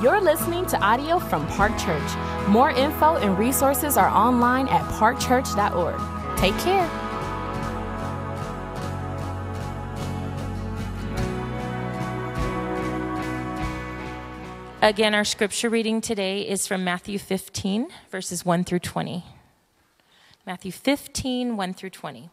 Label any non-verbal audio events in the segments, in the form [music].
You're listening to audio from Park Church. More info and resources are online at parkchurch.org. Take care. Again, our scripture reading today is from Matthew 15, verses 1 through 20. Matthew 15, 1 through 20.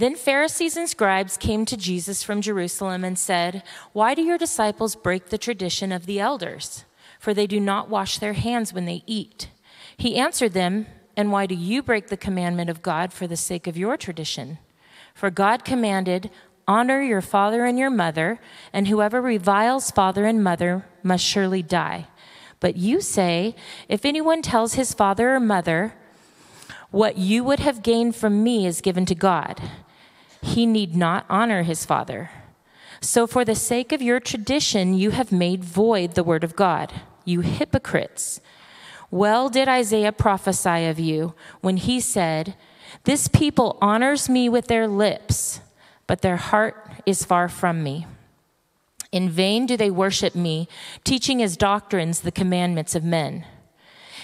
Then Pharisees and scribes came to Jesus from Jerusalem and said, Why do your disciples break the tradition of the elders? For they do not wash their hands when they eat. He answered them, And why do you break the commandment of God for the sake of your tradition? For God commanded, Honor your father and your mother, and whoever reviles father and mother must surely die. But you say, If anyone tells his father or mother, What you would have gained from me is given to God, he need not honor his father. So, for the sake of your tradition, you have made void the word of God, you hypocrites. Well did Isaiah prophesy of you when he said, This people honors me with their lips but their heart is far from me. In vain do they worship me, teaching as doctrines the commandments of men.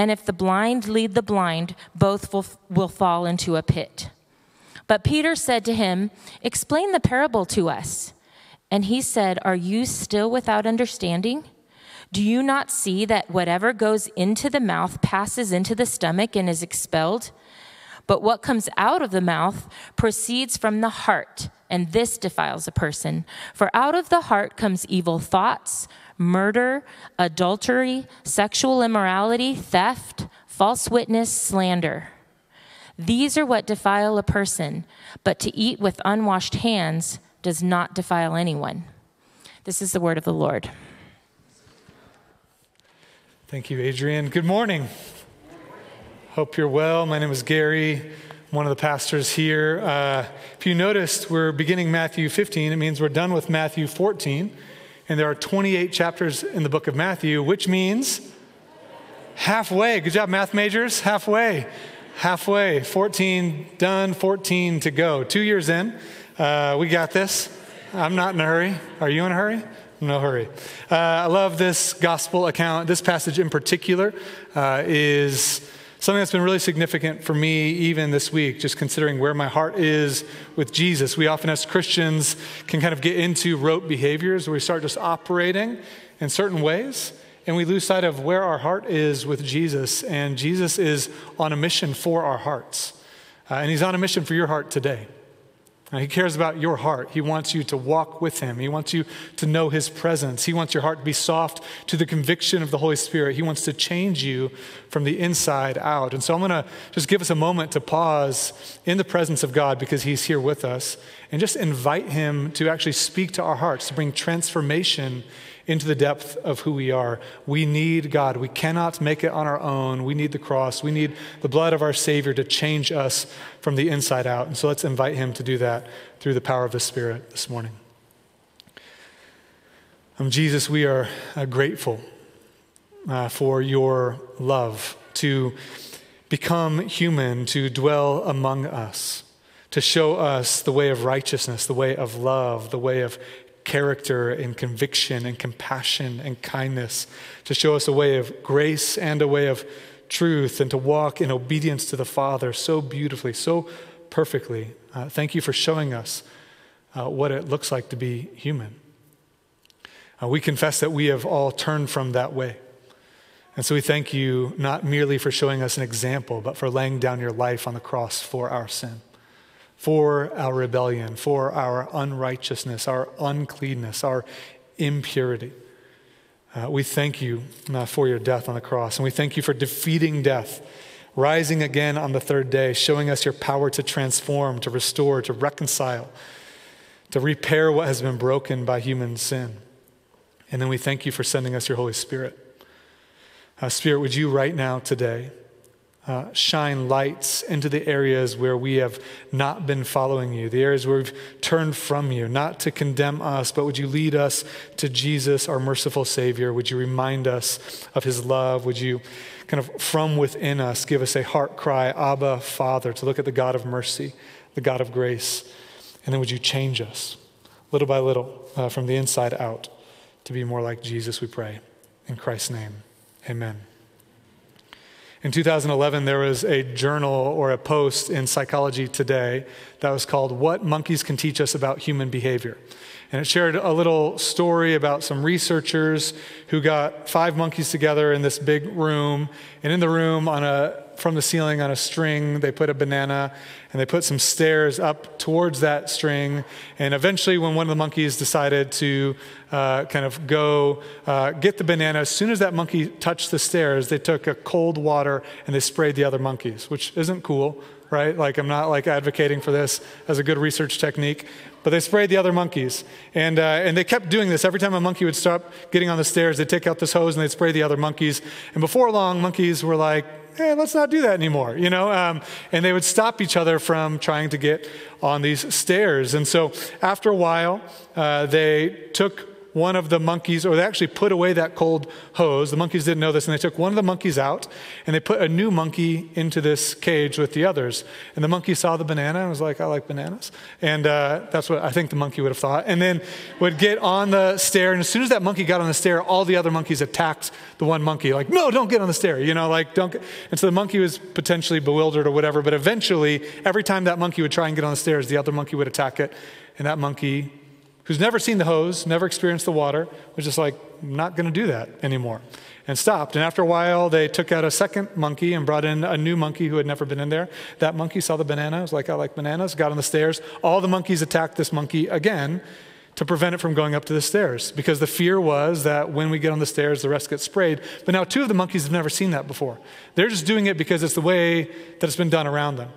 And if the blind lead the blind, both will, will fall into a pit. But Peter said to him, Explain the parable to us. And he said, Are you still without understanding? Do you not see that whatever goes into the mouth passes into the stomach and is expelled? But what comes out of the mouth proceeds from the heart, and this defiles a person. For out of the heart comes evil thoughts, murder, adultery, sexual immorality, theft, false witness, slander. These are what defile a person, but to eat with unwashed hands does not defile anyone. This is the word of the Lord. Thank you, Adrian. Good morning. Hope you're well. My name is Gary. One of the pastors here. Uh, if you noticed, we're beginning Matthew 15. It means we're done with Matthew 14. And there are 28 chapters in the book of Matthew, which means halfway. Good job, math majors. Halfway. Halfway. 14 done, 14 to go. Two years in. Uh, we got this. I'm not in a hurry. Are you in a hurry? No hurry. Uh, I love this gospel account. This passage in particular uh, is Something that's been really significant for me even this week, just considering where my heart is with Jesus. We often, as Christians, can kind of get into rote behaviors where we start just operating in certain ways and we lose sight of where our heart is with Jesus. And Jesus is on a mission for our hearts. Uh, and he's on a mission for your heart today. He cares about your heart. He wants you to walk with Him. He wants you to know His presence. He wants your heart to be soft to the conviction of the Holy Spirit. He wants to change you from the inside out. And so I'm going to just give us a moment to pause in the presence of God because He's here with us and just invite Him to actually speak to our hearts, to bring transformation into the depth of who we are. We need God. We cannot make it on our own. We need the cross. We need the blood of our Savior to change us from the inside out. And so let's invite Him to do that through the power of the Spirit this morning. Um, Jesus, we are uh, grateful uh, for your love to become human, to dwell among us, to show us the way of righteousness, the way of love, the way of character and conviction and compassion and kindness, to show us a way of grace and a way of truth, and to walk in obedience to the Father so beautifully, so perfectly. Uh, thank you for showing us uh, what it looks like to be human. Uh, we confess that we have all turned from that way. And so we thank you not merely for showing us an example, but for laying down your life on the cross for our sin for our rebellion, for our unrighteousness, our uncleanness, our impurity. Uh, we thank you uh, for your death on the cross, and we thank you for defeating death, rising again on the third day, showing us your power to transform, to restore, to reconcile, to repair what has been broken by human sin. And then we thank you for sending us your Holy Spirit. Uh, Spirit, would you right now, today, uh, shine lights into the areas where we have not been following you, the areas where we've turned from you, not to condemn us, but would you lead us to Jesus, our merciful Savior? Would you remind us of his love? Would you kind of from within us give us a heart cry, Abba, Father, to look at the God of mercy, the God of grace? And then would you change us little by little uh, from the inside out to be more like Jesus, we pray. In Christ's name, amen. In 2011, there was a journal or a post in Psychology Today that was called What Monkeys Can Teach Us About Human Behavior. And it shared a little story about some researchers who got five monkeys together in this big room. And in the room, on a, from the ceiling on a string, they put a banana and they put some stairs up towards that string. And eventually, when one of the monkeys decided to uh, kind of go uh, get the banana, as soon as that monkey touched the stairs, they took a cold water and they sprayed the other monkeys, which isn't cool right? Like, I'm not like advocating for this as a good research technique, but they sprayed the other monkeys. And, uh, and they kept doing this. Every time a monkey would stop getting on the stairs, they'd take out this hose and they'd spray the other monkeys. And before long, monkeys were like, hey, let's not do that anymore, you know? Um, and they would stop each other from trying to get on these stairs. And so after a while, uh, they took one of the monkeys, or they actually put away that cold hose. The monkeys didn't know this, and they took one of the monkeys out and they put a new monkey into this cage with the others. And the monkey saw the banana and was like, I like bananas. And uh, that's what I think the monkey would have thought. And then would get on the stair, and as soon as that monkey got on the stair, all the other monkeys attacked the one monkey, like, no, don't get on the stair, you know, like, don't. Get. And so the monkey was potentially bewildered or whatever, but eventually, every time that monkey would try and get on the stairs, the other monkey would attack it, and that monkey who's never seen the hose, never experienced the water, was just like, I'm not going to do that anymore, and stopped. And after a while, they took out a second monkey and brought in a new monkey who had never been in there. That monkey saw the banana, was like, I like bananas, got on the stairs. All the monkeys attacked this monkey again to prevent it from going up to the stairs because the fear was that when we get on the stairs, the rest get sprayed. But now two of the monkeys have never seen that before. They're just doing it because it's the way that it's been done around them.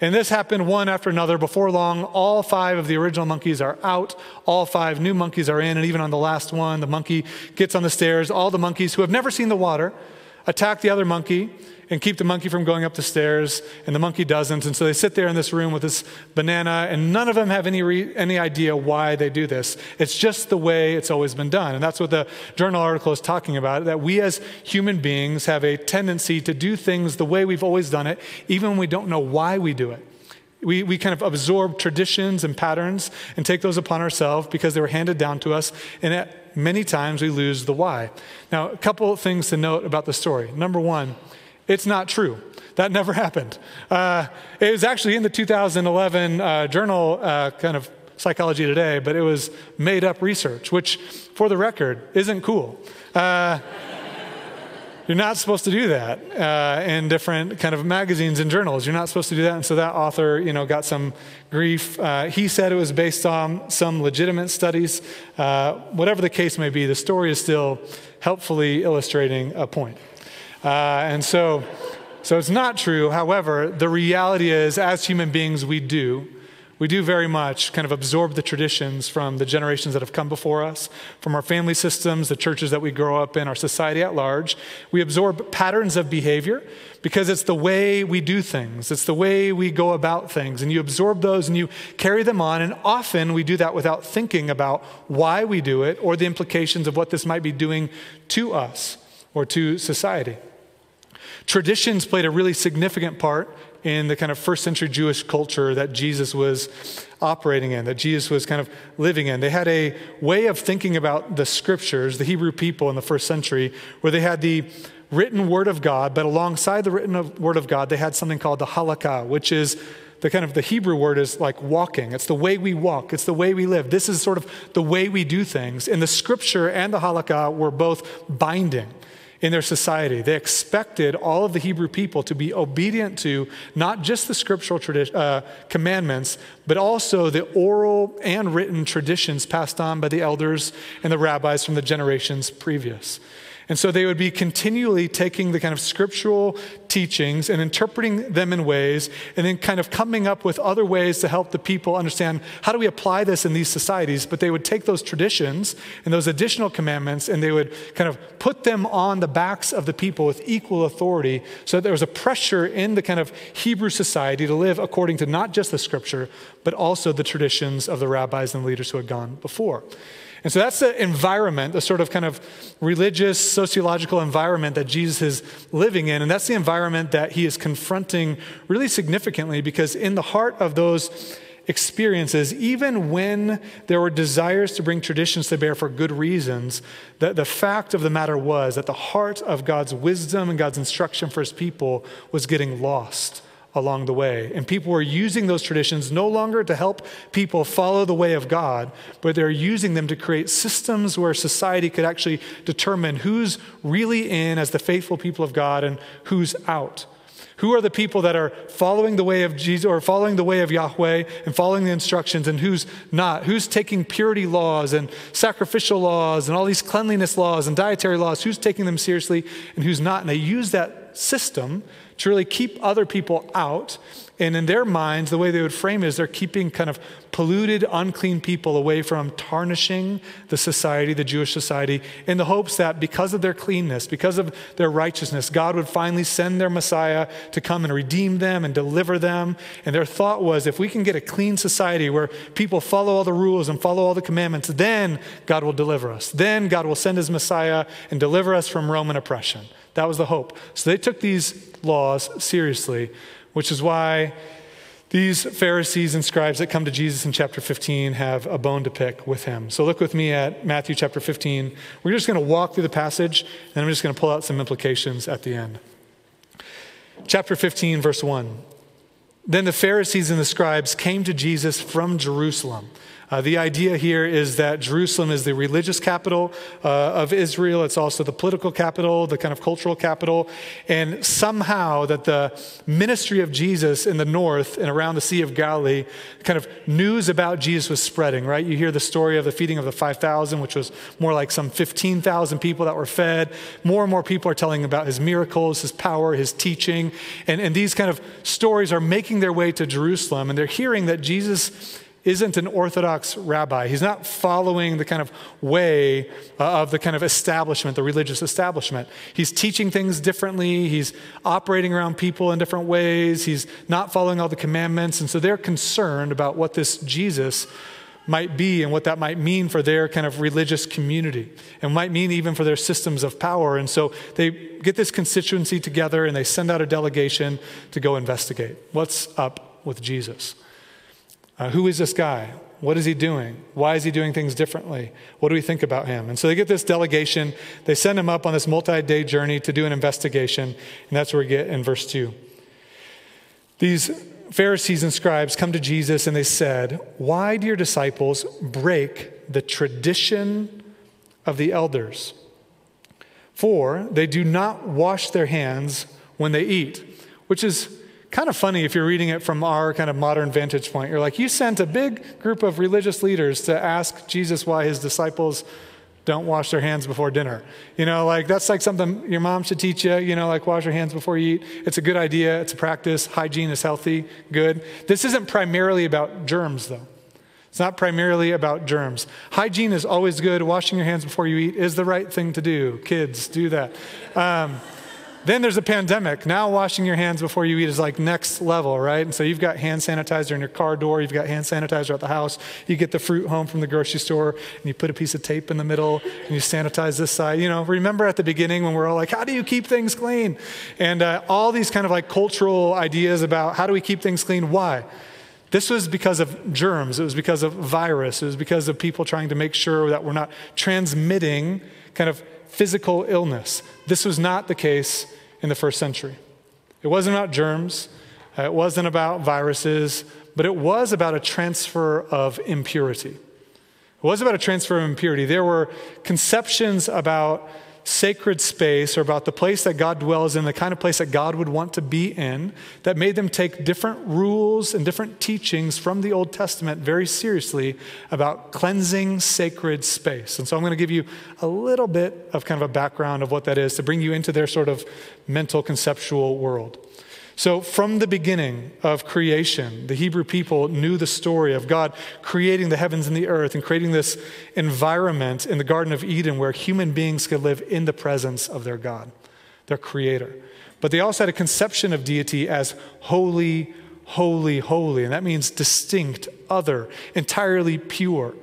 And this happened one after another. Before long, all five of the original monkeys are out. All five new monkeys are in. And even on the last one, the monkey gets on the stairs. All the monkeys who have never seen the water attack the other monkey and keep the monkey from going up the stairs, and the monkey doesn't. And so they sit there in this room with this banana, and none of them have any, re- any idea why they do this. It's just the way it's always been done. And that's what the journal article is talking about that we as human beings have a tendency to do things the way we've always done it, even when we don't know why we do it. We, we kind of absorb traditions and patterns and take those upon ourselves because they were handed down to us, and at many times we lose the why. Now, a couple of things to note about the story. Number one, it's not true. That never [laughs] happened. Uh, it was actually in the 2011 uh, journal, uh, kind of Psychology Today, but it was made up research, which, for the record, isn't cool. Uh, [laughs] you're not supposed to do that uh, in different kind of magazines and journals. You're not supposed to do that. And so that author, you know, got some grief. Uh, he said it was based on some legitimate studies. whatever the case may be, the story is still helpfully illustrating a point. Uh, and so, so it's not true. However, the reality is, as human beings, we do. We do very much kind of absorb the traditions from the generations that have come before us, from our family systems, the churches that we grow up in, our society at large. We absorb patterns of behavior because it's the way we do things, it's the way we go about things. And you absorb those and you carry them on. And often we do that without thinking about why we do it or the implications of what this might be doing to us or to society. Traditions played a really significant part in the kind of first century Jewish culture that Jesus was operating in, that Jesus was kind of living in. They had a way of thinking about the scriptures, the Hebrew people in the first century, where they had the written word of God, but alongside the written word of God, they had something called the halakha, which is the kind of the Hebrew word is like walking. It's the way we walk. It's the way we live. This is sort of the way we do things. And the scripture and the halakha were both binding in their society. They expected all of the Hebrew people to be obedient to not just the scriptural tradi- uh, commandments, but also the oral and written traditions passed on by the elders and the rabbis from the generations previous. And so they would be continually taking the kind of scriptural teachings and interpreting them in ways, and then kind of coming up with other ways to help the people understand how do we apply this in these societies. But they would take those traditions and those additional commandments and they would kind of put them on the backs of the people with equal authority so that there was a pressure in the kind of Hebrew society to live according to not just the scripture, but also the traditions of the rabbis and leaders who had gone before. And so that's the environment, the sort of kind of religious, sociological environment that Jesus is living in. And that's the environment that he is confronting really significantly because in the heart of those experiences, even when there were desires to bring traditions to bear for good reasons, the, the fact of the matter was that the heart of God's wisdom and God's instruction for his people was getting lost along the way. And people were using those traditions no longer to help people follow the way of God, but they're using them to create systems where society could actually determine who's really in as the faithful people of God and who's out. Who are the people that are following the way of Jesus or following the way of Yahweh and following the instructions and who's not? Who's taking purity laws and sacrificial laws and all these cleanliness laws and dietary laws? Who's taking them seriously and who's not? And they use that system to really keep other people out. And in their minds, the way they would frame it is they're keeping kind of polluted, unclean people away from tarnishing the society, the Jewish society, in the hopes that because of their cleanness, because of their righteousness, God would finally send their Messiah to come and redeem them and deliver them. And their thought was if we can get a clean society where people follow all the rules and follow all the commandments, then God will deliver us. Then God will send his Messiah and deliver us from Roman oppression. That was the hope. So they took these laws seriously, which is why these Pharisees and scribes that come to Jesus in chapter 15 have a bone to pick with him. So look with me at Matthew chapter 15. We're just going to walk through the passage, and I'm just going to pull out some implications at the end. Chapter 15, verse 1. Then the Pharisees and the scribes came to Jesus from Jerusalem. Uh, the idea here is that Jerusalem is the religious capital uh, of Israel. It's also the political capital, the kind of cultural capital. And somehow that the ministry of Jesus in the north and around the Sea of Galilee, kind of news about Jesus was spreading, right? You hear the story of the feeding of the 5,000, which was more like some 15,000 people that were fed. More and more people are telling about his miracles, his power, his teaching. And, and these kind of stories are making their way to Jerusalem. And they're hearing that Jesus isn't an Orthodox rabbi. He's not following the kind of way uh, of the kind of establishment, the religious establishment. He's teaching things differently. He's operating around people in different ways. He's not following all the commandments. And so they're concerned about what this Jesus might be and what that might mean for their kind of religious community and might mean even for their systems of power. And so they get this constituency together and they send out a delegation to go investigate what's up with Jesus. Uh, who is this guy? What is he doing? Why is he doing things differently? What do we think about him? And so they get this delegation. They send him up on this multi day journey to do an investigation. And that's where we get in verse 2. These Pharisees and scribes come to Jesus and they said, Why do your disciples break the tradition of the elders? For they do not wash their hands when they eat, which is kind of funny if you're reading it from our kind of modern vantage point. You're like, you sent a big group of religious leaders to ask Jesus why his disciples don't wash their hands before dinner. You know, like that's like something your mom should teach you, you know, like wash your hands before you eat. It's a good idea, it's a practice. Hygiene is healthy, good. This isn't primarily about germs, though. It's not primarily about germs. Hygiene is always good. Washing your hands before you eat is the right thing to do. Kids, do that. Um, then there's a pandemic. Now washing your hands before you eat is like next level, right? And so you've got hand sanitizer in your car door, you've got hand sanitizer at the house. You get the fruit home from the grocery store and you put a piece of tape in the middle and you sanitize this side. You know, remember at the beginning when we're all like, how do you keep things clean? And uh, all these kind of like cultural ideas about how do we keep things clean? Why? This was because of germs. It was because of virus. It was because of people trying to make sure that we're not transmitting kind of physical illness. This was not the case in the first century. It wasn't about germs, uh, it wasn't about viruses, but it was about a transfer of impurity. It was about a transfer of impurity. There were conceptions about sacred space or about the place that God dwells in, the kind of place that God would want to be in, that made them take different rules and different teachings from the Old Testament very seriously about cleansing sacred space. And so I'm going to give you a little bit of kind of a background of what that is to bring you into their sort of mental conceptual world. So, from the beginning of creation, the Hebrew people knew the story of God creating the heavens and the earth and creating this environment in the Garden of Eden where human beings could live in the presence of their God, their creator. But they also had a conception of deity as holy, holy, holy. And that means distinct, other, entirely pure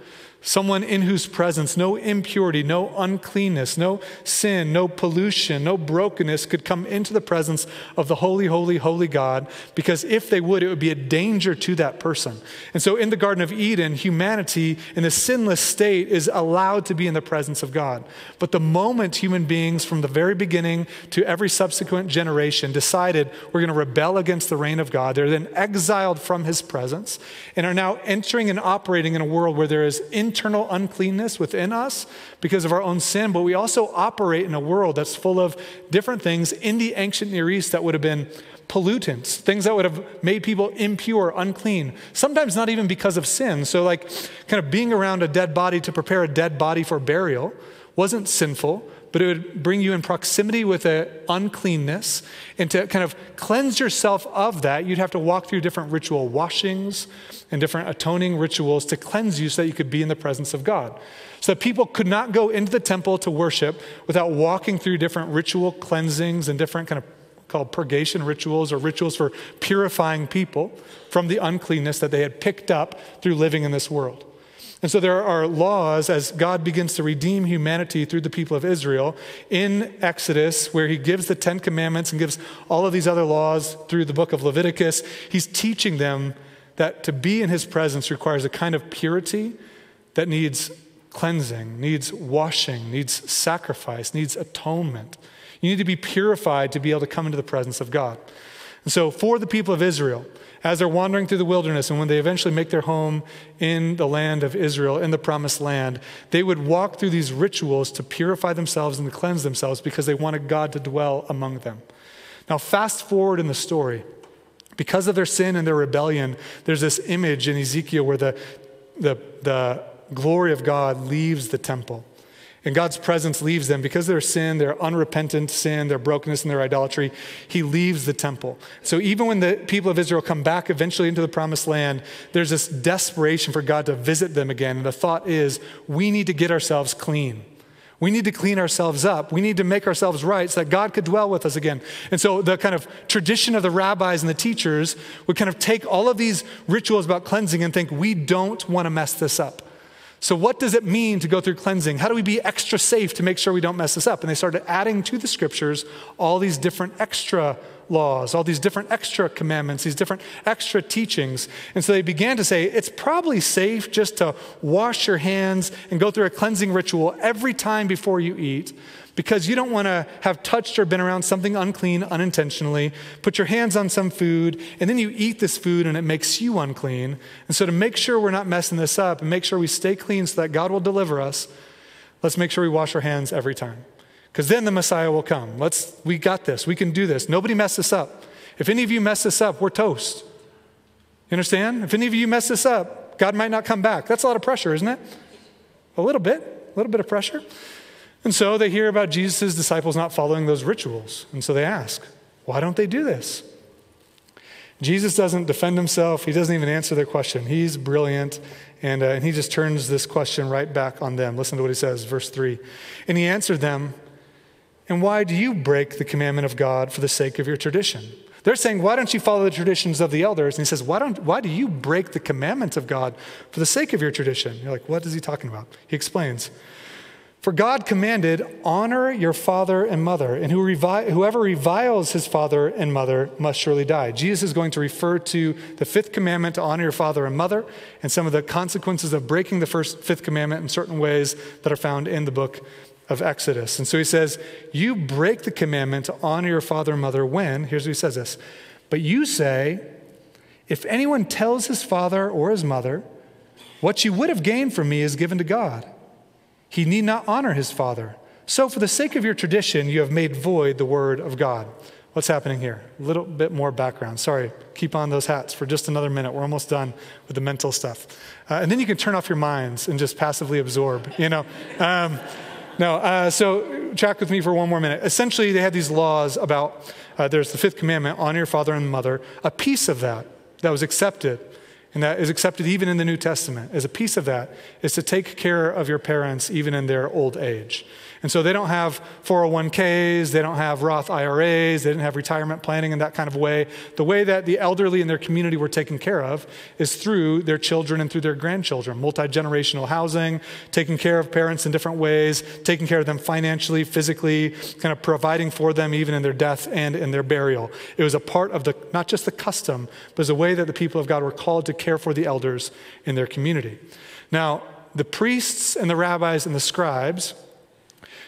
someone in whose presence no impurity, no uncleanness, no sin, no pollution, no brokenness could come into the presence of the holy, holy, holy God, because if they would, it would be a danger to that person. And so in the Garden of Eden, humanity in a sinless state is allowed to be in the presence of God. But the moment human beings, from the very beginning to every subsequent generation, decided we're going to rebel against the reign of God, they're then exiled from his presence and are now entering and operating in a world where there is internal uncleanness within us because of our own sin, but we also operate in a world that's full of different things in the ancient Near East that would have been pollutants, things that would have made people impure, unclean, sometimes not even because of sin. So, like, kind of being around a dead body to prepare a dead body for burial wasn't sinful, but it would bring you in proximity with an uncleanness. And to kind of cleanse yourself of that, you'd have to walk through different ritual washings and different atoning rituals to cleanse you so that you could be in the presence of God. So that people could not go into the temple to worship without walking through different ritual cleansings and different kind of called purgation rituals or rituals for purifying people from the uncleanness that they had picked up through living in this world. And so there are laws as God begins to redeem humanity through the people of Israel in Exodus, where he gives the Ten Commandments and gives all of these other laws through the book of Leviticus. He's teaching them that to be in his presence requires a kind of purity that needs cleansing, needs washing, needs sacrifice, needs atonement. You need to be purified to be able to come into the presence of God. And so, for the people of Israel, as they're wandering through the wilderness and when they eventually make their home in the land of Israel, in the promised land, they would walk through these rituals to purify themselves and to cleanse themselves because they wanted God to dwell among them. Now, fast forward in the story. Because of their sin and their rebellion, there's this image in Ezekiel where the, the, the glory of God leaves the temple and God's presence leaves them because their sin, their unrepentant sin, their brokenness, and their idolatry. He leaves the temple. So even when the people of Israel come back eventually into the promised land, there's this desperation for God to visit them again. And the thought is, we need to get ourselves clean. We need to clean ourselves up. We need to make ourselves right so that God could dwell with us again. And so, the kind of tradition of the rabbis and the teachers would kind of take all of these rituals about cleansing and think, we don't want to mess this up. So, what does it mean to go through cleansing? How do we be extra safe to make sure we don't mess this up? And they started adding to the scriptures all these different extra laws, all these different extra commandments, these different extra teachings. And so they began to say it's probably safe just to wash your hands and go through a cleansing ritual every time before you eat because you don't want to have touched or been around something unclean unintentionally, put your hands on some food, and then you eat this food and it makes you unclean. And so, to make sure we're not messing this up and make sure we stay clean so that God will deliver us, let's make sure we wash our hands every time. Because then the Messiah will come. Let's, we got this. We can do this. Nobody mess this up. If any of you mess this up, we're toast. You understand? If any of you mess this up, God might not come back. That's a lot of pressure, isn't it? A little bit, a little bit of pressure. And so they hear about Jesus' disciples not following those rituals. And so they ask, why don't they do this? Jesus doesn't defend himself. He doesn't even answer their question. He's brilliant. And, uh, and he just turns this question right back on them. Listen to what he says, verse 3. And he answered them, And why do you break the commandment of God for the sake of your tradition? They're saying, Why don't you follow the traditions of the elders? And he says, Why, don't, why do you break the commandment of God for the sake of your tradition? You're like, What is he talking about? He explains. For God commanded, Honor your father and mother, and whoever reviles his father and mother must surely die. Jesus is going to refer to the fifth commandment to honor your father and mother, and some of the consequences of breaking the first fifth commandment in certain ways that are found in the book of Exodus. And so he says, You break the commandment to honor your father and mother when, here's what he says this, but you say, If anyone tells his father or his mother, What you would have gained from me is given to God. He need not honor his father, So, for the sake of your tradition, you have made void the word of God. What's happening here? A little bit more background. Sorry, keep on those hats for just another minute. We're almost done with the mental stuff. Uh, and then you can turn off your minds and just passively absorb, you know? Um, no, uh, so track with me for one more minute. Essentially, they had these laws about uh, there's the fifth commandment honor your father and mother. A piece of that that was accepted and that is accepted even in the New Testament, as a piece of that, is to take care of your parents even in their old age. And so they don't have 401ks, they don't have Roth IRAs, they didn't have retirement planning in that kind of way. The way that the elderly in their community were taken care of is through their children and through their grandchildren. Multi generational housing, taking care of parents in different ways, taking care of them financially, physically, kind of providing for them even in their death and in their burial. It was a part of the, not just the custom, but it was a way that the people of God were called to care for the elders in their community. Now, the priests and the rabbis and the scribes,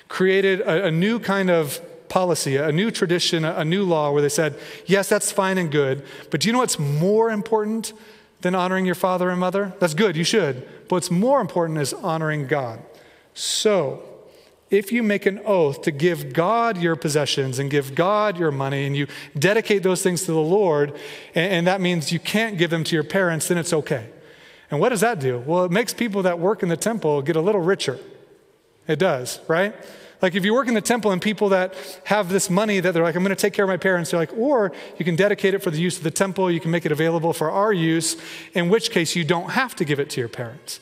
created a, a new kind of policy, a new tradition, a, new law where they said, yes, that's fine and good, but do you know what's more important than honoring your father and mother? That's good, you should. But what's more important is honoring God. So, if you make an oath to give God your possessions and give God your money and you dedicate those things to the Lord, and, and, that means you can't give them to your parents, then it's okay. And what does that do? Well, it makes people that work in the temple get a little richer. It does, right? Like if you work in the temple and people that have this money that they're like, I'm going to take care of my parents, they're like, or you can dedicate it for the use of the temple, you can make it available for our use, in which case you don't have to give it to your parents,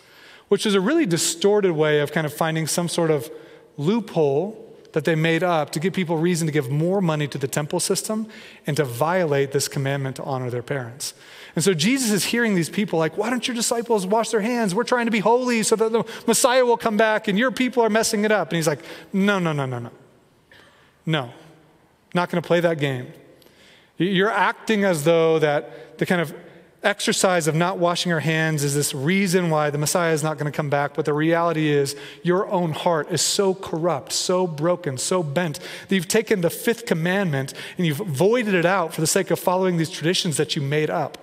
which is a really distorted way of kind of finding some sort of loophole that they made up to give people reason to give more money to the temple system and to violate this commandment to honor their parents. And so Jesus is hearing these people like, why don't your disciples wash their hands? We're trying to be holy so that the Messiah will come back and your people are messing it up. And he's like, no, no, no, no, no. No, not going to play that game. You're acting as though that the kind of exercise of not washing our hands is this reason why the Messiah is not going to come back. But the reality is, your own heart is so corrupt, so broken, so bent that you've taken the fifth commandment and you've voided it out for the sake of following these traditions that you made up.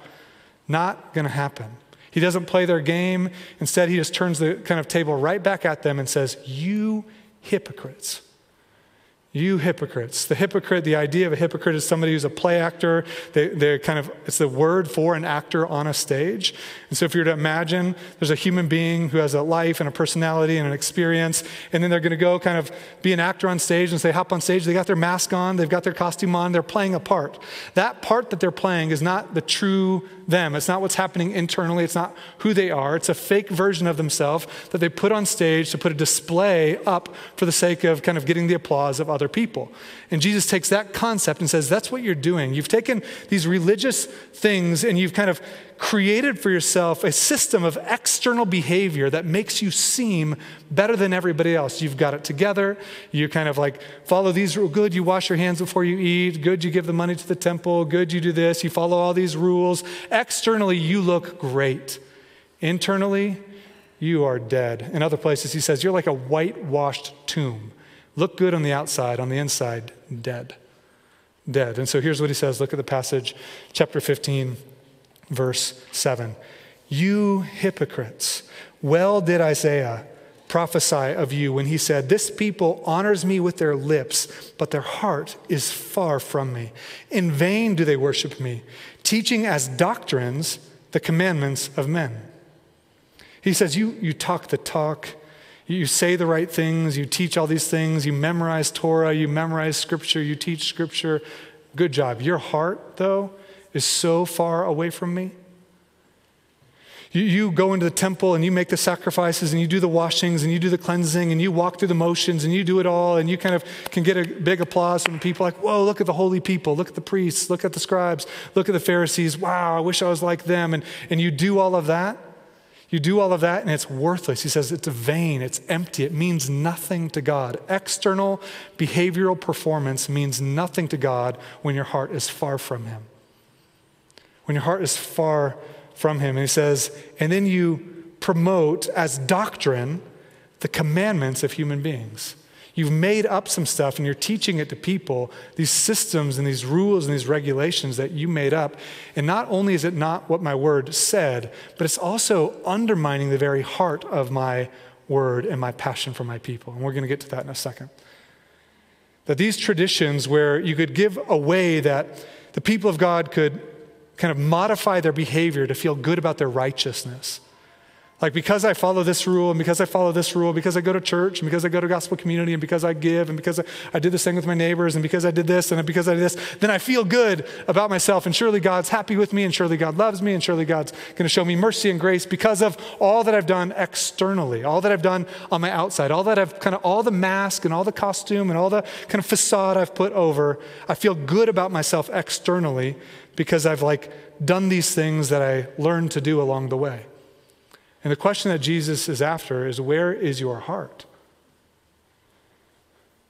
Not going to happen. He doesn't play their game. Instead, he just turns the kind of table right back at them and says, You hypocrites. You hypocrites. The hypocrite, the idea of a hypocrite is somebody who's a play actor. They, they're kind of, it's the word for an actor on a stage. And so if you were to imagine there's a human being who has a life and a personality and an experience, and then they're going to go kind of be an actor on stage and say, hop on stage, they got their mask on, they've got their costume on, they're playing a part. That part that they're playing is not the true them. It's not what's happening internally. It's not who they are. It's a fake version of themselves that they put on stage to put a display up for the sake of kind of getting the applause of others other people. And Jesus takes that concept and says, That's what you're doing. You've taken these religious things and you've kind of created for yourself a system of external behavior that makes you seem better than everybody else. You've got it together. You kind of like follow these rules. Good, you wash your hands before you eat. Good, you give the money to the temple. Good, you do this. You follow all these rules. Externally, you look great. Internally, you are dead. In other places, he says, You're like a whitewashed tomb. Look good on the outside, on the inside, dead. Dead. And so here's what he says. Look at the passage, chapter 15, verse 7. You hypocrites, well did Isaiah prophesy of you when he said, This people honors me with their lips, but their heart is far from me. In vain do they worship me, teaching as doctrines the commandments of men. He says, You, you talk the talk you say the right things, you teach all these things, you memorize Torah, you memorize scripture, you teach scripture. Good job. Your heart, though, is so far away from me. You, you go into the temple and you make the sacrifices and you do the washings and you do the cleansing and you walk through the motions and you do it all and you kind of can get a big applause from people like, whoa, look at the holy people, look at the priests, look at the scribes, look at the Pharisees. Wow, I wish I was like them. And, and you do all of that. You do all of that and it's worthless. He says it's vain, it's empty, it means nothing to God. External behavioral performance means nothing to God when your heart is far from Him. When your heart is far from Him. And he says, and then you promote as doctrine the commandments of human beings. You've made up some stuff and you're teaching it to people, these systems and these rules and these regulations that you made up. And not only is it not what my word said, but it's also undermining the very heart of my word and my passion for my people. And we're going to get to that in a second. That these traditions, where you could give a way that the people of God could kind of modify their behavior to feel good about their righteousness like, because I follow this rule, and because I follow this rule, because I go to church, and because I go to gospel community, and because I give, and because I, I did this thing with my neighbors, and because I did this, and because I did this, then I feel good about myself. And surely God's happy with me, and surely God loves me, and surely God's going to show me mercy and grace because of all that I've done externally, all that I've done on my outside, all that I've kind of, all the mask and all the costume and all the kind of facade I've put over. I feel good about myself externally because I've like done these things that I learned to do along the way. And the question that Jesus is after is where is your heart?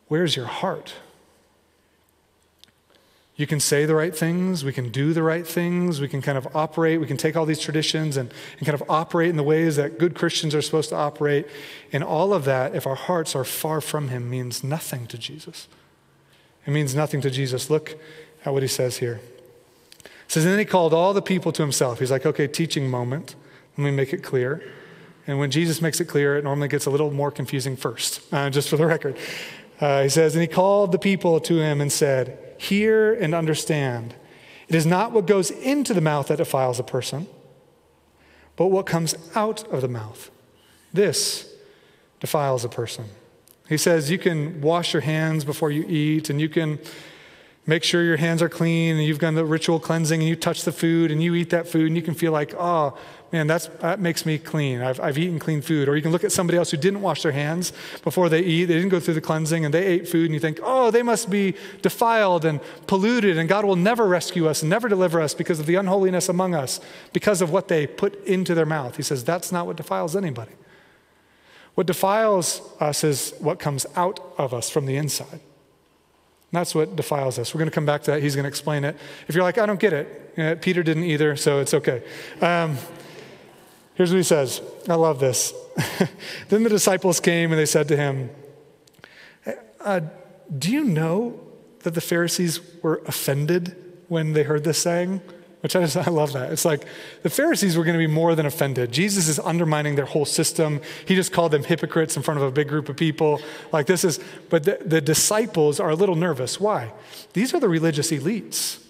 Where's your heart? You can say the right things, we can do the right things, we can kind of operate, we can take all these traditions and, and kind of operate in the ways that good Christians are supposed to operate. And all of that, if our hearts are far from Him, means nothing to Jesus. It means nothing to Jesus. Look at what He says here. It says, And then He called all the people to Himself. He's like, okay, teaching moment. Let me make it clear. And when Jesus makes it clear, it normally gets a little more confusing first, uh, just for the [laughs] record. Uh, he says, And he called the people to him and said, Hear and understand. It is not what goes into the mouth that defiles a person, but what comes out of the mouth. This defiles a person. He says, You can wash your hands before you eat, and you can make sure your hands are clean, and you've done the ritual cleansing, and you touch the food, and you eat that food, and you can feel like, Oh, man, that makes me clean. I've, I've eaten clean food. Or you can look at somebody else who didn't wash their hands before they eat. They didn't go through the cleansing and they ate food, and you think, oh, they must be defiled and polluted, and God will never rescue us and never deliver us because of the unholiness among us, because of what they put into their mouth. He says, that's not what defiles anybody. What defiles us is what comes out of us from the inside. That's what defiles us. We're going to come back to that. He's going to explain it. If you're like, I don't get it, Peter didn't either, so it's okay. Um, Here's what he says. I love this. [laughs] then the disciples came and they said to him, uh, Do you know that the Pharisees were offended when they heard this saying? Which I, just, I love that. It's like the Pharisees were going to be more than offended. Jesus is undermining their whole system. He just called them hypocrites in front of a big group of people. Like this is, but the, the disciples are a little nervous. Why? These are the religious elites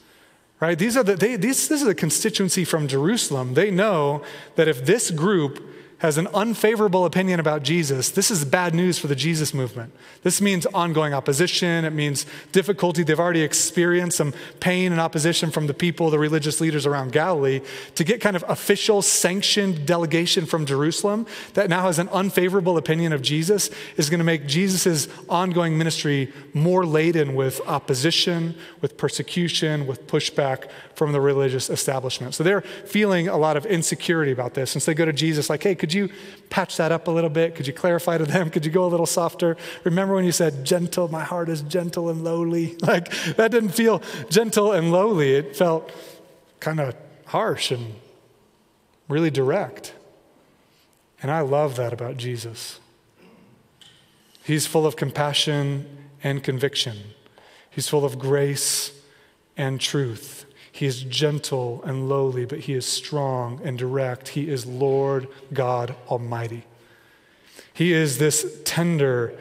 right? These are the, they, these, this is a constituency from Jerusalem. They know that if this group has an unfavorable opinion about Jesus, this is bad news for the Jesus movement. This means ongoing opposition. It means difficulty. They've already experienced some pain and opposition from the people, the religious leaders around Galilee. To get kind of official, sanctioned delegation from Jerusalem that now has an unfavorable opinion of Jesus is going to make Jesus' ongoing ministry more laden with opposition, with persecution, with pushback from the religious establishment. So they're feeling a lot of insecurity about this. And so they go to Jesus, like, hey, could you patch that up a little bit? Could you clarify to them? Could you go a little softer? Remember when you said, gentle, my heart is gentle and lowly? [laughs] Like, that didn't feel gentle and lowly. It felt kind of harsh and really direct. And I love that about Jesus. He's full of compassion and conviction. He's full of grace and truth. He is gentle and lowly, but he is strong and direct. He is Lord God Almighty. He is this tender,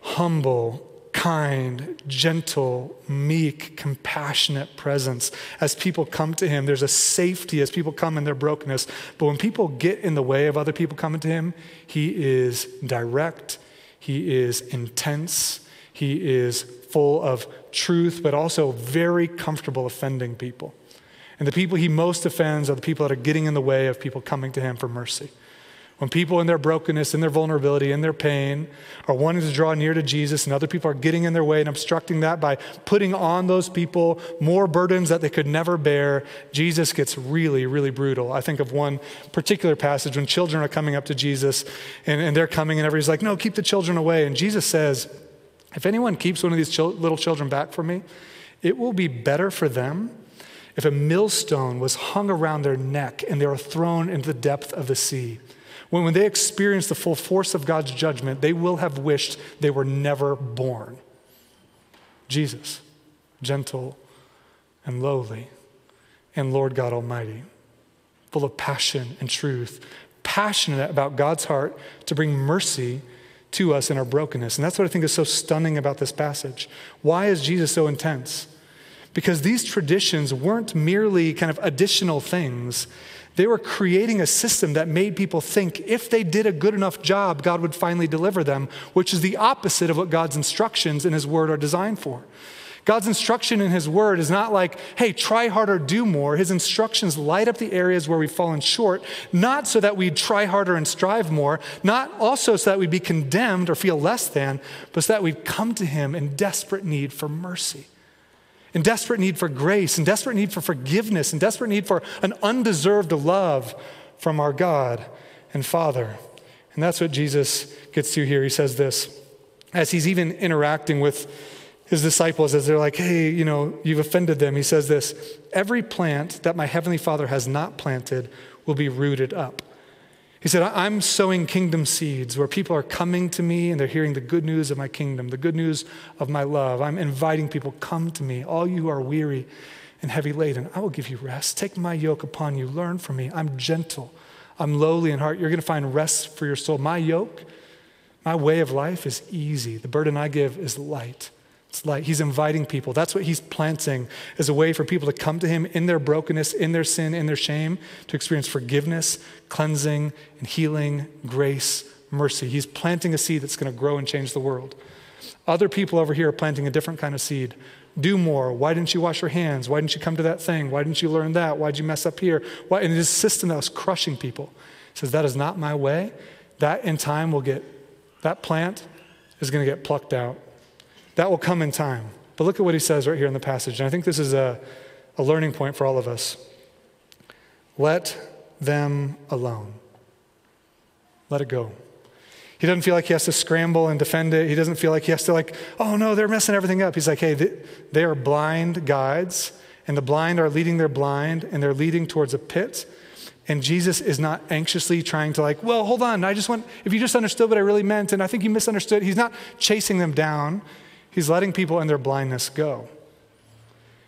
humble, kind, gentle, meek, compassionate presence. As people come to him, there's a safety as people come in their brokenness. But when people get in the way of other people coming to him, he is direct, he is intense, he is full of truth, but also very comfortable offending people. And the people he most offends are the people that are getting in the way of people coming to him for mercy. When people in their brokenness, in their vulnerability, in their pain are wanting to draw near to Jesus, and other people are getting in their way and obstructing that by putting on those people more burdens that they could never bear, Jesus gets really, really brutal. I think of one particular passage when children are coming up to Jesus and, and they're coming, and everybody's like, No, keep the children away. And Jesus says, if anyone keeps one of these little children back from me, it will be better for them if a millstone was hung around their neck and they were thrown into the depth of the sea. When, when they experience the full force of God's judgment, they will have wished they were never born. Jesus, gentle and lowly, and Lord God Almighty, full of passion and truth, passionate about God's heart to bring mercy to us in our brokenness. And that's what I think is so stunning about this passage. Why is Jesus so intense? Because these traditions weren't merely kind of additional things. They were creating a system that made people think if they did a good enough job, God would finally deliver them, which is the opposite of what God's instructions in His Word are designed for. God's instruction in His Word is not like, hey, try harder, do more. His instructions light up the areas where we've fallen short, not so that we'd try harder and strive more, not also so that we'd be condemned or feel less than, but so that we'd come to Him in desperate need for mercy, in desperate need for grace, in desperate need for forgiveness, in desperate need for an undeserved love from our God and Father. And that's what Jesus gets to here. He says this as he's even interacting with his disciples as they're like, hey, you know, you've offended them. He says this Every plant that my heavenly Father has not planted will be rooted up. He said, I'm sowing kingdom seeds where people are coming to me and they're hearing the good news of my kingdom, the good news of my love. I'm inviting people, come to me, all you who are weary and heavy laden. I will give you rest. Take my yoke upon you. Learn from me. I'm gentle. I'm lowly in heart. You're going to find rest for your soul. My yoke, my way of life is easy. The burden I give is light. It's like he's inviting people. That's what he's planting as a way for people to come to him in their brokenness, in their sin, in their shame, to experience forgiveness, cleansing, and healing, grace, mercy. He's planting a seed that's going to grow and change the world. Other people over here are planting a different kind of seed. Do more. Why didn't you wash your hands? Why didn't you come to that thing? Why didn't you learn that? Why'd you mess up here? Why? And this system that was crushing people he says, That is not my way. That in time will get, that plant is going to get plucked out. That will come in time. But look at what he says right here in the passage. And I think this is a, a learning point for all of us. Let them alone. Let it go. He doesn't feel like he has to scramble and defend it. He doesn't feel like he has to, like, oh no, they're messing everything up. He's like, hey, they, they are blind guides, and the blind are leading their blind, and they're leading towards a pit. And Jesus is not anxiously trying to, like, well, hold on, I just want, if you just understood what I really meant, and I think you misunderstood, he's not chasing them down. He's letting people in their blindness go.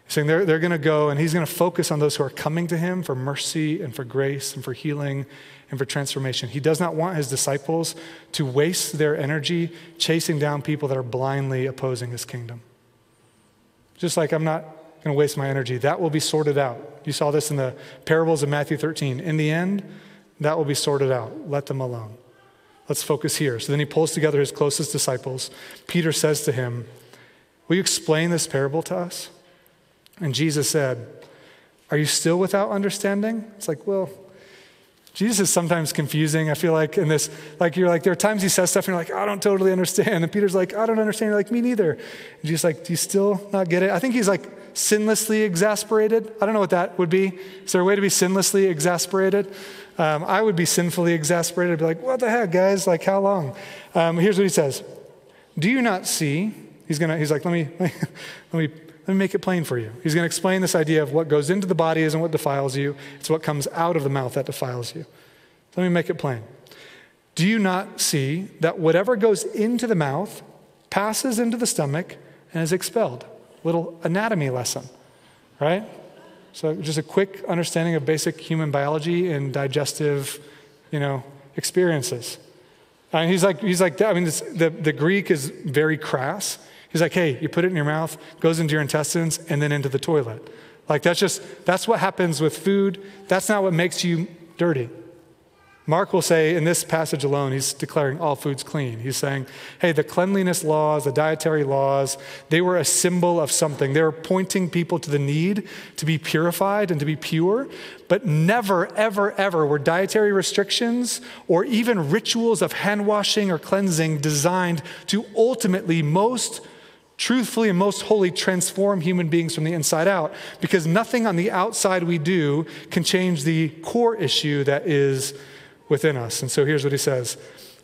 He's saying they're, they're going to go and he's going to focus on those who are coming to him for mercy and for grace and for healing and for transformation. He does not want his disciples to waste their energy chasing down people that are blindly opposing his kingdom. Just like I'm not going to waste my energy. That will be sorted out. You saw this in the parables of Matthew 13. In the end, that will be sorted out. Let them alone. Let's focus here. So then he pulls together his closest disciples. Peter says to him, Will you explain this parable to us? And Jesus said, Are you still without understanding? It's like, well, Jesus is sometimes confusing. I feel like in this, like you're like, there are times he says stuff and you're like, I don't totally understand. And Peter's like, I don't understand. You're like, me neither. And Jesus like, do you still not get it? I think he's like sinlessly exasperated. I don't know what that would be. Is there a way to be sinlessly exasperated? Um, I would be sinfully exasperated. I'd be like, what the heck, guys? Like, how long? Um, here's what he says Do you not see? He's, gonna, he's like, let me, [laughs] let me, let me make it plain for you. He's going to explain this idea of what goes into the body isn't what defiles you, it's what comes out of the mouth that defiles you. Let me make it plain. Do you not see that whatever goes into the mouth passes into the stomach and is expelled? Little anatomy lesson, right? So just a quick understanding of basic human biology and digestive, you know, experiences. And he's like, he's like, I mean, this, the, the Greek is very crass. He's like, hey, you put it in your mouth, goes into your intestines, and then into the toilet. Like that's just, that's what happens with food. That's not what makes you dirty. Mark will say in this passage alone, he's declaring all foods clean. He's saying, hey, the cleanliness laws, the dietary laws, they were a symbol of something. They were pointing people to the need to be purified and to be pure. But never, ever, ever were dietary restrictions or even rituals of hand washing or cleansing designed to ultimately most truthfully and most wholly transform human beings from the inside out because nothing on the outside we do can change the core issue that is within us. And so here's what he says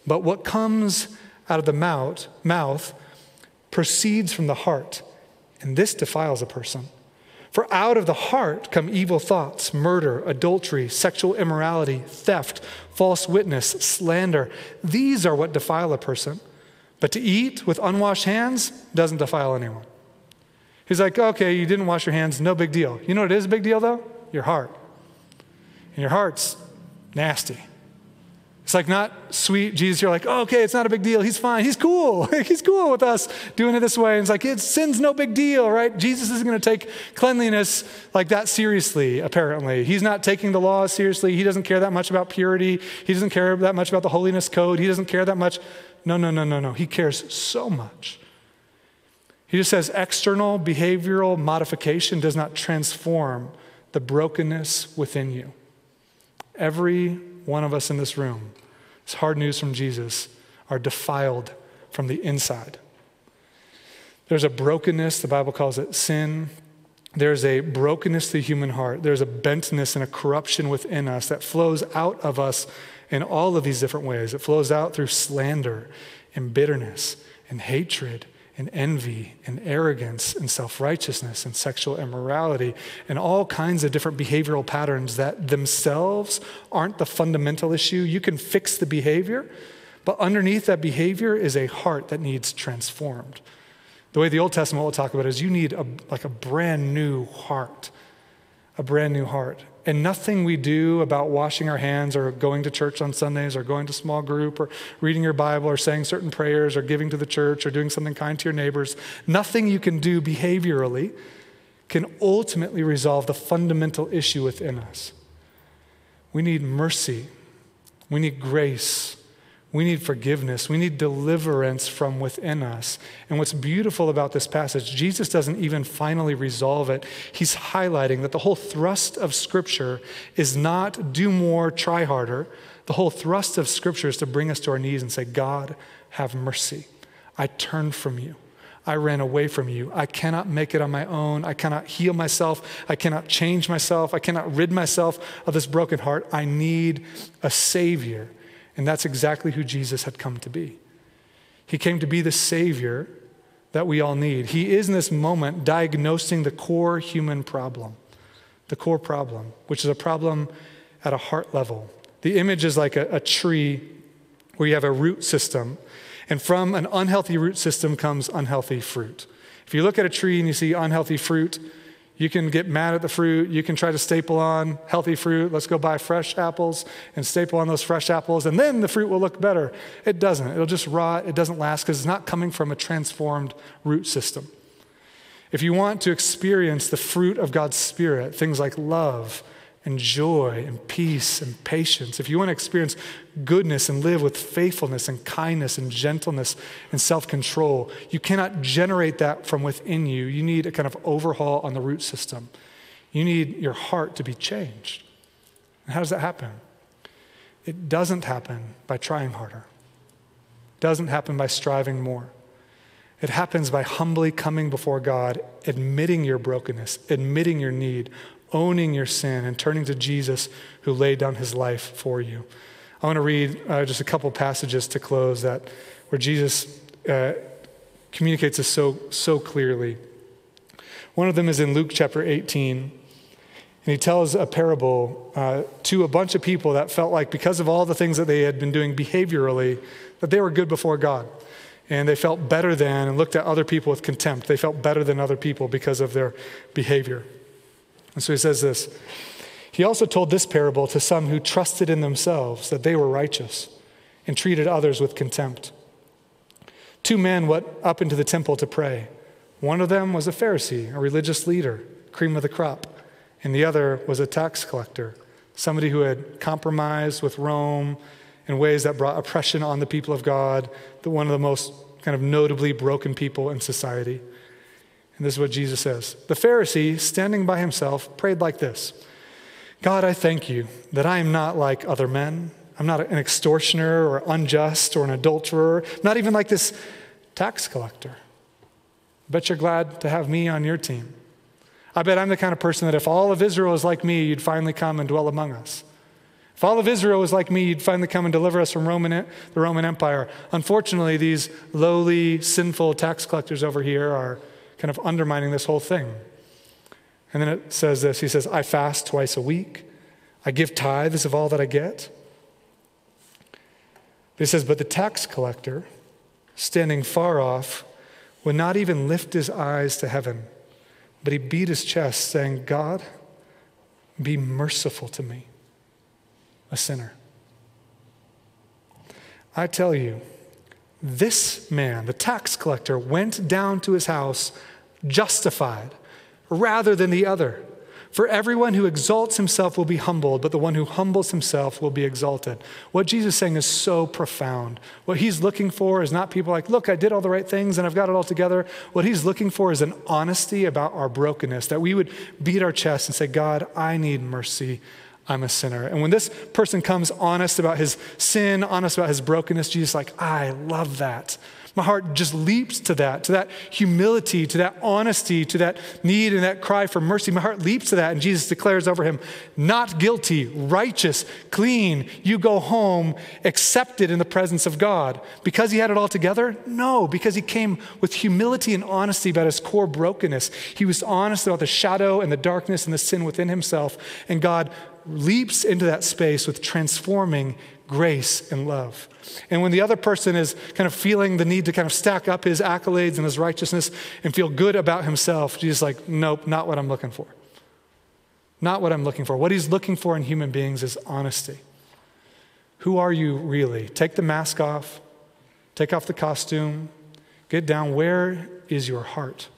But what comes out of the mouth, mouth proceeds from the heart, and this defiles a person. For out of the heart come evil thoughts, murder, adultery, sexual immorality, theft, false witness, slander. These are what defile a person. But to eat with unwashed hands doesn't defile anyone. He's like, okay, you didn't wash your hands, no big deal. You know what is a big deal though? Your heart. And your heart's nasty It's like not sweet Jesus. You're like, oh, okay, it's not a big deal. He's fine. He's cool. [laughs] He's cool with us doing it this way. And it's like, it's, sin's no big deal, right? Jesus isn't going to take cleanliness like that seriously, apparently. He's not taking the law seriously. He doesn't care that much about purity. He doesn't care that much about the holiness code. He doesn't care that much. No, no, no, no, no. He cares so much. He just says external behavioral modification does not transform the brokenness within you. Every one of us in this room, it's hard news from Jesus, are defiled from the inside. There's a brokenness, the Bible calls it sin. There's a brokenness to the human heart. There's a bentness and a corruption within us that flows out of us in all of these different ways. It flows out through slander and bitterness and hatred and envy and arrogance and self righteousness and sexual immorality and all kinds of different behavioral patterns that themselves aren't the fundamental issue. You can fix the behavior, but underneath that behavior is a heart that needs transformed. The way the Old Testament will talk about it is you need a, like a brand new heart, a brand new heart. And nothing we do about washing our hands or going to church on Sundays or going to small group or reading your Bible or saying certain prayers or giving to the church or doing something kind to your neighbors, nothing you can do behaviorally can ultimately resolve the fundamental issue within us. We need mercy, we need grace, we need forgiveness. We need deliverance from within us. And what's beautiful about this passage, Jesus doesn't even finally resolve it. He's highlighting that the whole thrust of Scripture is not do more, try harder. The whole thrust of Scripture is to bring us to our knees and say, God, have mercy. I turn from you. I ran away from you. I cannot make it on my own. I cannot heal myself. I cannot change myself. I cannot rid myself of this broken heart. I need a Savior. And that's exactly who Jesus had come to be. He came to be the Savior that we all need. He is in this moment diagnosing the core human problem, the core problem, which is a problem at a heart level. The image is like a, a tree where you have a root system, and from an unhealthy root system comes unhealthy fruit. If you look at a tree and you see unhealthy fruit, you can get mad at the fruit. You can try to staple on healthy fruit. Let's go buy fresh apples and staple on those fresh apples, and then the fruit will look better. It doesn't. It'll just rot. It doesn't last because it's not coming from a transformed root system. If you want to experience the fruit of God's Spirit, things like love, and joy and peace and patience, if you want to experience goodness and live with faithfulness and kindness and gentleness and self control, you cannot generate that from within you. You need a kind of overhaul on the root system. You need your heart to be changed. And how does that happen? It doesn't happen by trying harder. It doesn't happen by striving more. It happens by humbly coming before God, admitting your brokenness, admitting your need, owning your sin and turning to Jesus who laid down his life for you. I want to read uh, just a couple passages to close that where Jesus uh, communicates this so, so clearly. One of them is in Luke chapter 18. And he tells a parable uh, to a bunch of people that felt like because of all the things that they had been doing behaviorally, that they were good before God. And they felt better than and looked at other people with contempt. They felt better than other people because of their behavior. And so he says this He also told this parable to some who trusted in themselves that they were righteous and treated others with contempt. Two men went up into the temple to pray. One of them was a Pharisee, a religious leader, cream of the crop, and the other was a tax collector, somebody who had compromised with Rome in ways that brought oppression on the people of God, the, one of the most kind of notably broken people in society. And this is what Jesus says The Pharisee, standing by himself, prayed like this God, I thank you that I am not like other men. I'm not an extortioner or unjust or an adulterer, not even like this tax collector. Bet you're glad to have me on your team. I bet I'm the kind of person that if all of Israel is like me, you'd finally come and dwell among us. If all of Israel was like me, you'd finally come and deliver us from Roman, the Roman Empire. Unfortunately, these lowly, sinful tax collectors over here are kind of undermining this whole thing. And then it says this He says, I fast twice a week, I give tithes of all that I get. He says, But the tax collector, standing far off, would not even lift his eyes to heaven, but he beat his chest, saying, God, be merciful to me, a sinner. I tell you, this man, the tax collector, went down to his house justified rather than the other. For everyone who exalts himself will be humbled, but the one who humbles himself will be exalted. What Jesus is saying is so profound. What he's looking for is not people like, look, I did all the right things and I've got it all together. What he's looking for is an honesty about our brokenness, that we would beat our chest and say, God, I need mercy. I'm a sinner. And when this person comes honest about his sin, honest about his brokenness, Jesus like, I love that. My heart just leaps to that, to that humility, to that honesty, to that need and that cry for mercy. My heart leaps to that. And Jesus declares over him, not guilty, righteous, clean. You go home accepted in the presence of God. Because he had it all together? No, because he came with humility and honesty about his core brokenness. He was honest about the shadow and the darkness and the sin within himself. And God leaps into that space with transforming grace and love. And when the other person is kind of feeling the need to kind of stack up his accolades and his righteousness and feel good about himself, Jesus is like, nope, not what I'm looking for. Not what I'm looking for. What he's looking for in human beings is honesty. Who are you really? Take the mask off, take off the costume, get down. Where is your heart?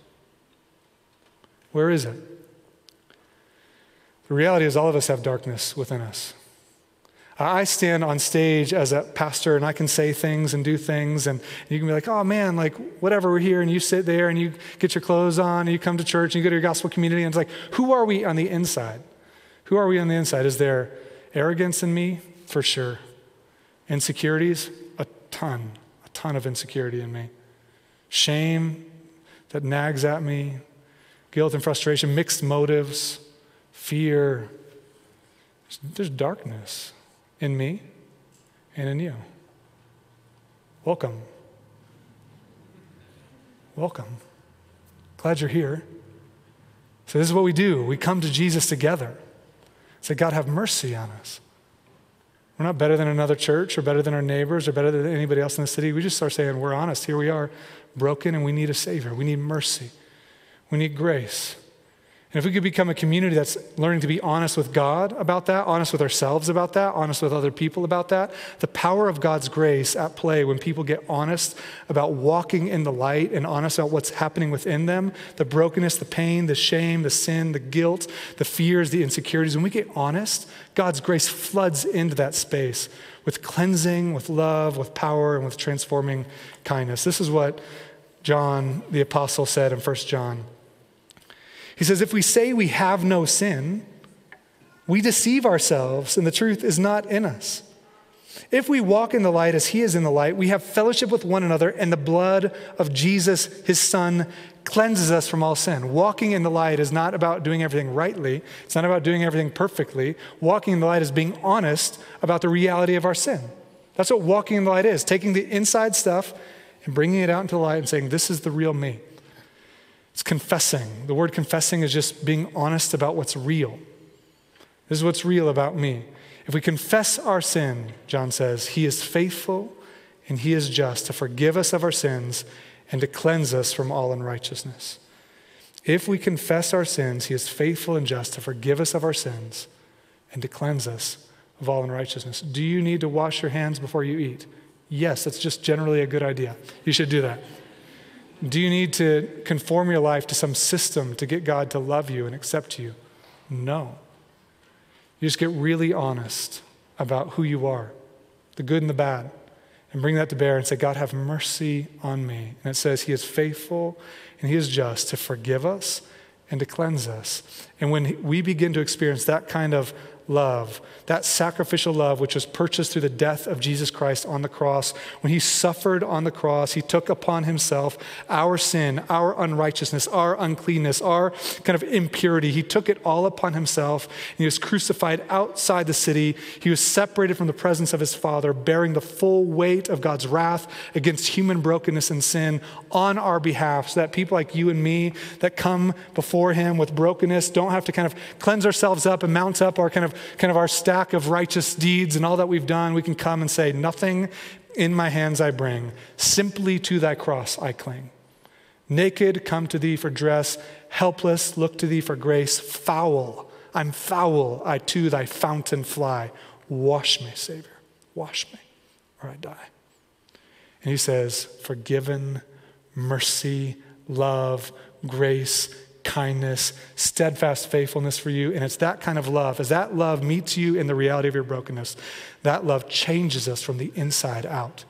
Where is it? The reality is, all of us have darkness within us. I stand on stage as a pastor and I can say things and do things, and you can be like, oh man, like whatever, we're here, and you sit there and you get your clothes on, and you come to church and you go to your gospel community, and it's like, who are we on the inside? Who are we on the inside? Is there arrogance in me? For sure. Insecurities? A ton, a ton of insecurity in me. Shame that nags at me, guilt and frustration, mixed motives, fear. There's darkness in me and in you. Welcome. Welcome. Glad you're here. So, this is what we do we come to Jesus together. Say, God, have mercy on us. We're not better than another church or better than our neighbors or better than anybody else in the city. We just start saying, we're honest. Here we are, broken, and we need a Savior. We need mercy. We need grace. And if we could become a community that's learning to be honest with God about that, honest with ourselves about that, honest with other people about that, the power of God's grace at play when people get honest about walking in the light and honest about what's happening within them the brokenness, the pain, the shame, the sin, the guilt, the fears, the insecurities when we get honest, God's grace floods into that space with cleansing, with love, with power, and with transforming kindness. This is what John the Apostle said in 1 John. He says, If we say we have no sin, we deceive ourselves and the truth is not in us. If we walk in the light as he is in the light, we have fellowship with one another, and the blood of Jesus, his son, cleanses us from all sin. Walking in the light is not about doing everything rightly, it's not about doing everything perfectly. Walking in the light is being honest about the reality of our sin. That's what walking in the light is taking the inside stuff and bringing it out into the light and saying, This is the real me. It's confessing. The word confessing is just being honest about what's real. This is what's real about me. If we confess our sin, John says, he is faithful and he is just to forgive us of our sins and to cleanse us from all unrighteousness. If we confess our sins, he is faithful and just to forgive us of our sins and to cleanse us of all unrighteousness. Do you need to wash your hands before you eat? Yes, that's just generally a good idea. You should do that. Do you need to conform your life to some system to get God to love you and accept you? No. You just get really honest about who you are, the good and the bad, and bring that to bear and say, God, have mercy on me. And it says, He is faithful and He is just to forgive us and to cleanse us. And when we begin to experience that kind of love, that sacrificial love which was purchased through the death of Jesus Christ on the cross. When he suffered on the cross, he took upon himself our sin, our unrighteousness, our uncleanness, our kind of impurity. He took it all upon himself. He was crucified outside the city. He was separated from the presence of his Father, bearing the full weight of God's wrath against human brokenness and sin on our behalf, so that people like you and me that come before him with brokenness don't have to kind of cleanse ourselves up and mount up our kind of kind of our stack of righteous deeds and all that we've done, we can come and say, Nothing in my hands I bring, simply to thy cross I cling. Naked, come to thee for dress, helpless, look to thee for grace, foul, I'm foul, I to thy fountain fly. Wash me, Savior, wash me, or I die. And he says, forgiven, mercy, love, grace, kindness, steadfast faithfulness for you. And it's that kind of love. As that love meets you in the reality of your brokenness, that love changes us from the inside out.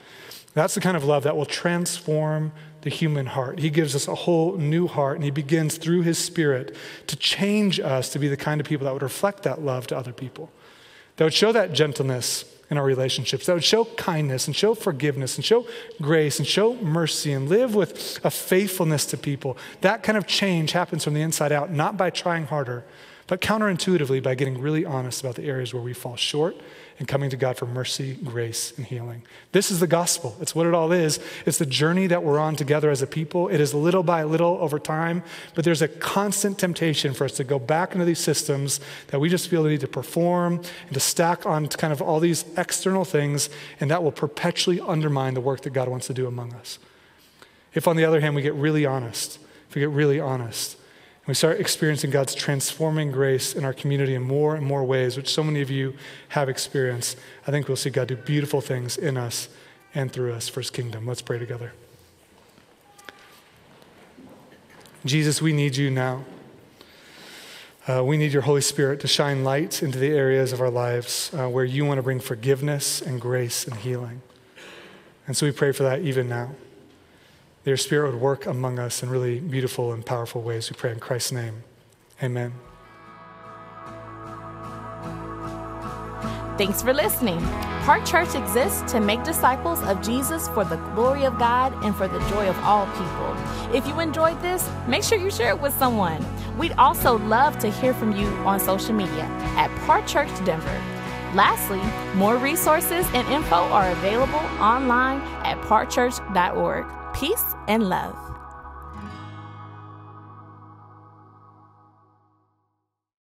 That's the kind of love that will transform the human heart. He gives us a whole new heart, and He begins through His Spirit to change us to be the kind of people that would reflect that love to other people, that would show that gentleness in our relationships, that would show kindness and show forgiveness and show grace and show mercy and live with a faithfulness to people. That kind of change happens from the inside out, not by trying harder, but counterintuitively by getting really honest about the areas where we fall short and coming to God for mercy, grace, and healing. This is the gospel. It's what it all is. It's the journey that we're on together as a people. It is little by little over time, but there's a constant temptation for us to go back into these systems that we just feel the need to perform and to stack on to kind of all these external things, and that will perpetually undermine the work that God wants to do among us. If, on the other hand, we get really honest, if we get really honest, we start experiencing God's transforming grace in our community in more and more ways, which so many of you have experienced. I think we'll see God do beautiful things in us and through us for his kingdom. Let's pray together. Jesus, we need you now. Uh, we need your Holy Spirit to shine light into the areas of our lives uh, where you want to bring forgiveness and grace and healing. And so we pray for that even now your Spirit would work among us in really beautiful and powerful ways. We pray in Christ's name. Amen. Thanks for listening. Park Church exists to make disciples of Jesus for the glory of God and for the joy of all people. If you enjoyed this, make sure you share it with someone. We'd also love to hear from you on social media at Park Church Denver. Lastly, more resources and info are available online at parkchurch.org. Peace and love.